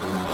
Mm-hmm.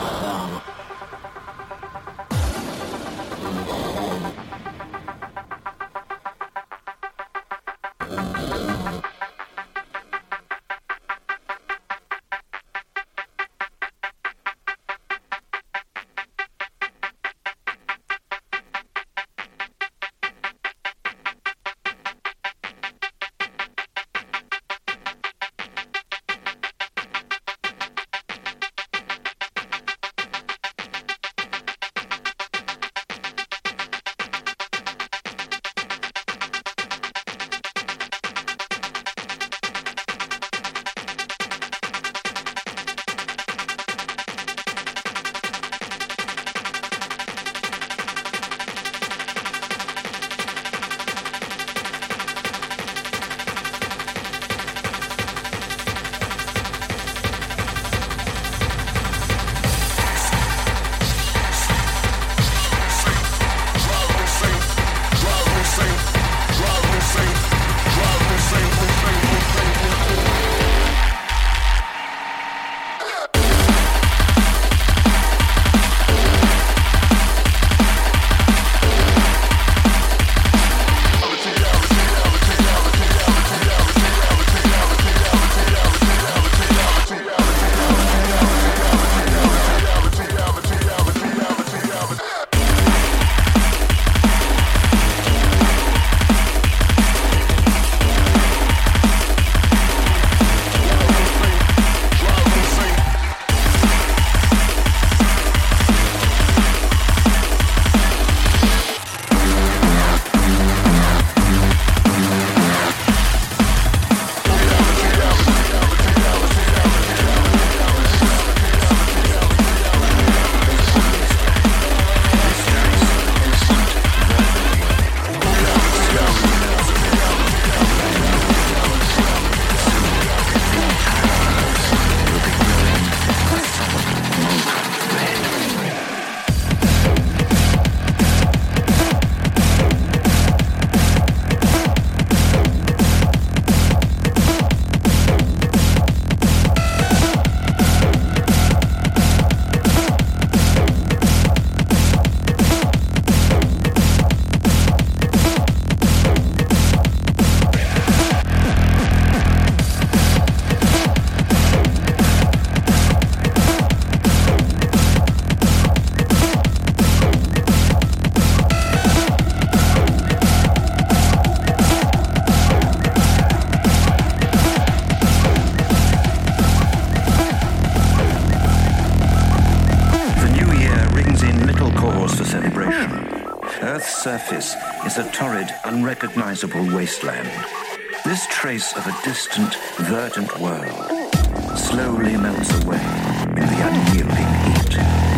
Unrecognizable wasteland. This trace of a distant, verdant world slowly melts away in the unyielding heat.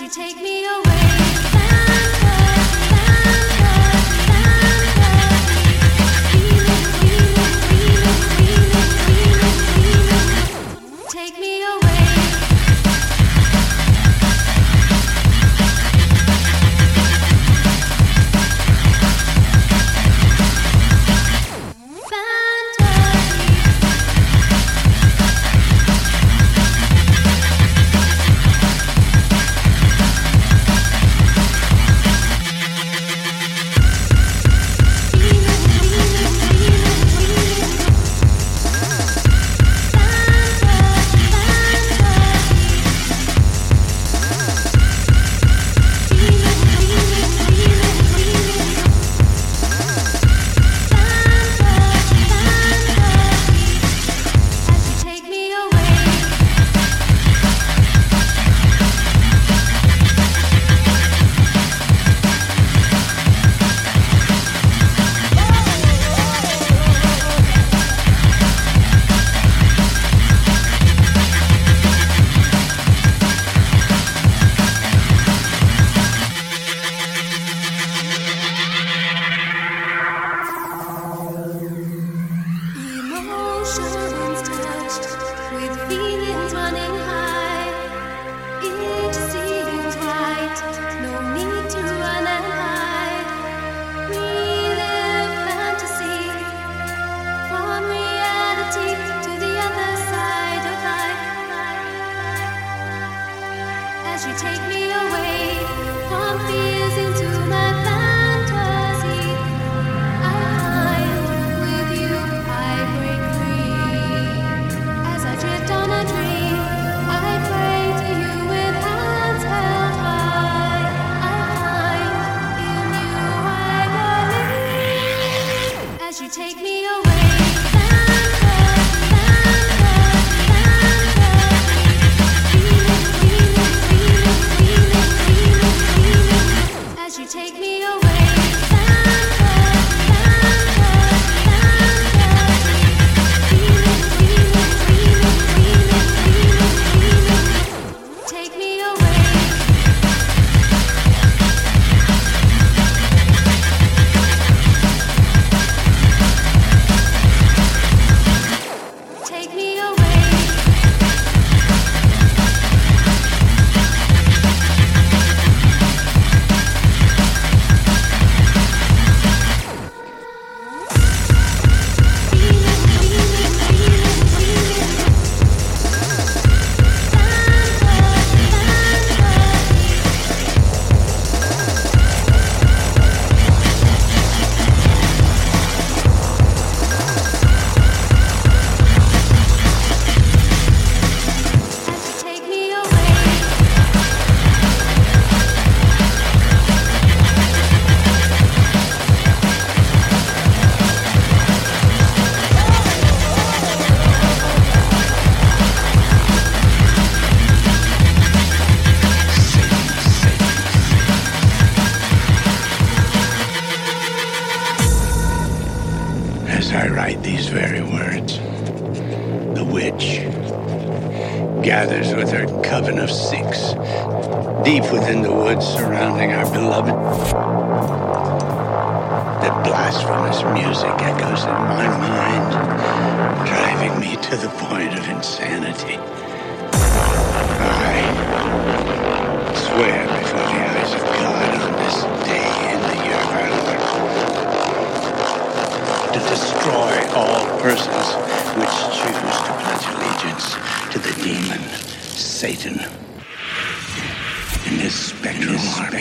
you take me away. Witch gathers with her coven of six deep within the woods surrounding our beloved. The blasphemous music echoes in my mind, driving me to the point of insanity. I swear before the eyes of God on this all persons which choose to pledge allegiance to the demon, Satan, in his spectral. And